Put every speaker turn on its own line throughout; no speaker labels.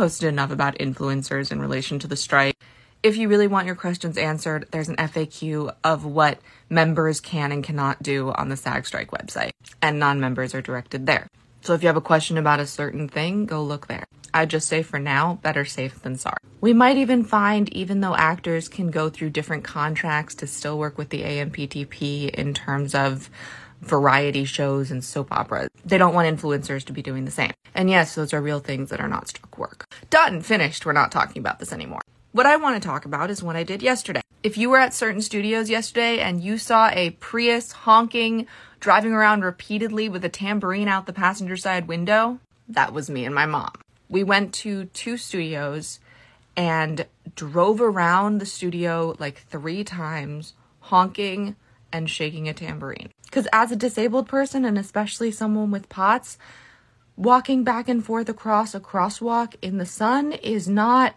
posted enough about influencers in relation to the strike. If you really want your questions answered, there's an FAQ of what members can and cannot do on the SAG Strike website, and non members are directed there. So if you have a question about a certain thing, go look there. I'd just say for now, better safe than sorry. We might even find, even though actors can go through different contracts to still work with the AMPTP in terms of variety shows and soap operas, they don't want influencers to be doing the same. And yes, those are real things that are not struck work. Done, finished. We're not talking about this anymore. What I want to talk about is what I did yesterday. If you were at certain studios yesterday and you saw a Prius honking, driving around repeatedly with a tambourine out the passenger side window, that was me and my mom. We went to two studios and drove around the studio like three times, honking and shaking a tambourine. Because as a disabled person, and especially someone with POTS, walking back and forth across a crosswalk in the sun is not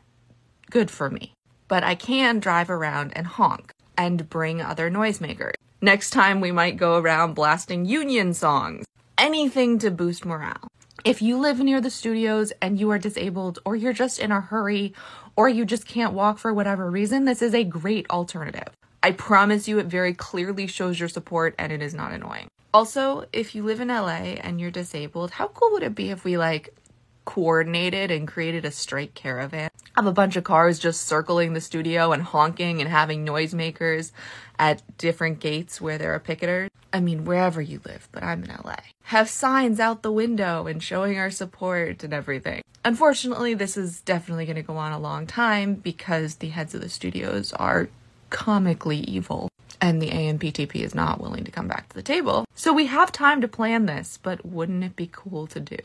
good for me. But I can drive around and honk and bring other noisemakers. Next time, we might go around blasting union songs. Anything to boost morale. If you live near the studios and you are disabled, or you're just in a hurry, or you just can't walk for whatever reason, this is a great alternative. I promise you, it very clearly shows your support and it is not annoying. Also, if you live in LA and you're disabled, how cool would it be if we like coordinated and created a strike caravan. Have a bunch of cars just circling the studio and honking and having noisemakers at different gates where there are picketers. I mean, wherever you live, but I'm in LA. Have signs out the window and showing our support and everything. Unfortunately, this is definitely going to go on a long time because the heads of the studios are comically evil and the AMPTP is not willing to come back to the table. So we have time to plan this, but wouldn't it be cool to do?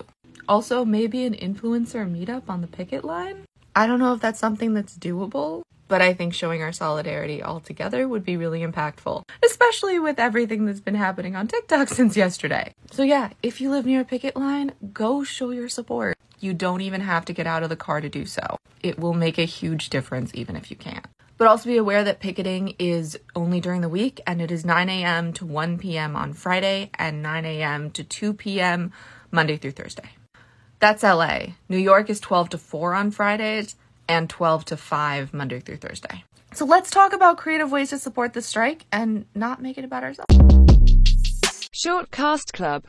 Also, maybe an influencer meetup on the picket line? I don't know if that's something that's doable, but I think showing our solidarity all together would be really impactful, especially with everything that's been happening on TikTok since yesterday. So, yeah, if you live near a picket line, go show your support. You don't even have to get out of the car to do so. It will make a huge difference even if you can't. But also be aware that picketing is only during the week and it is 9 a.m. to 1 p.m. on Friday and 9 a.m. to 2 p.m. Monday through Thursday. That's LA. New York is 12 to 4 on Fridays and 12 to 5 Monday through Thursday. So let's talk about creative ways to support the strike and not make it about ourselves.
Short Cast Club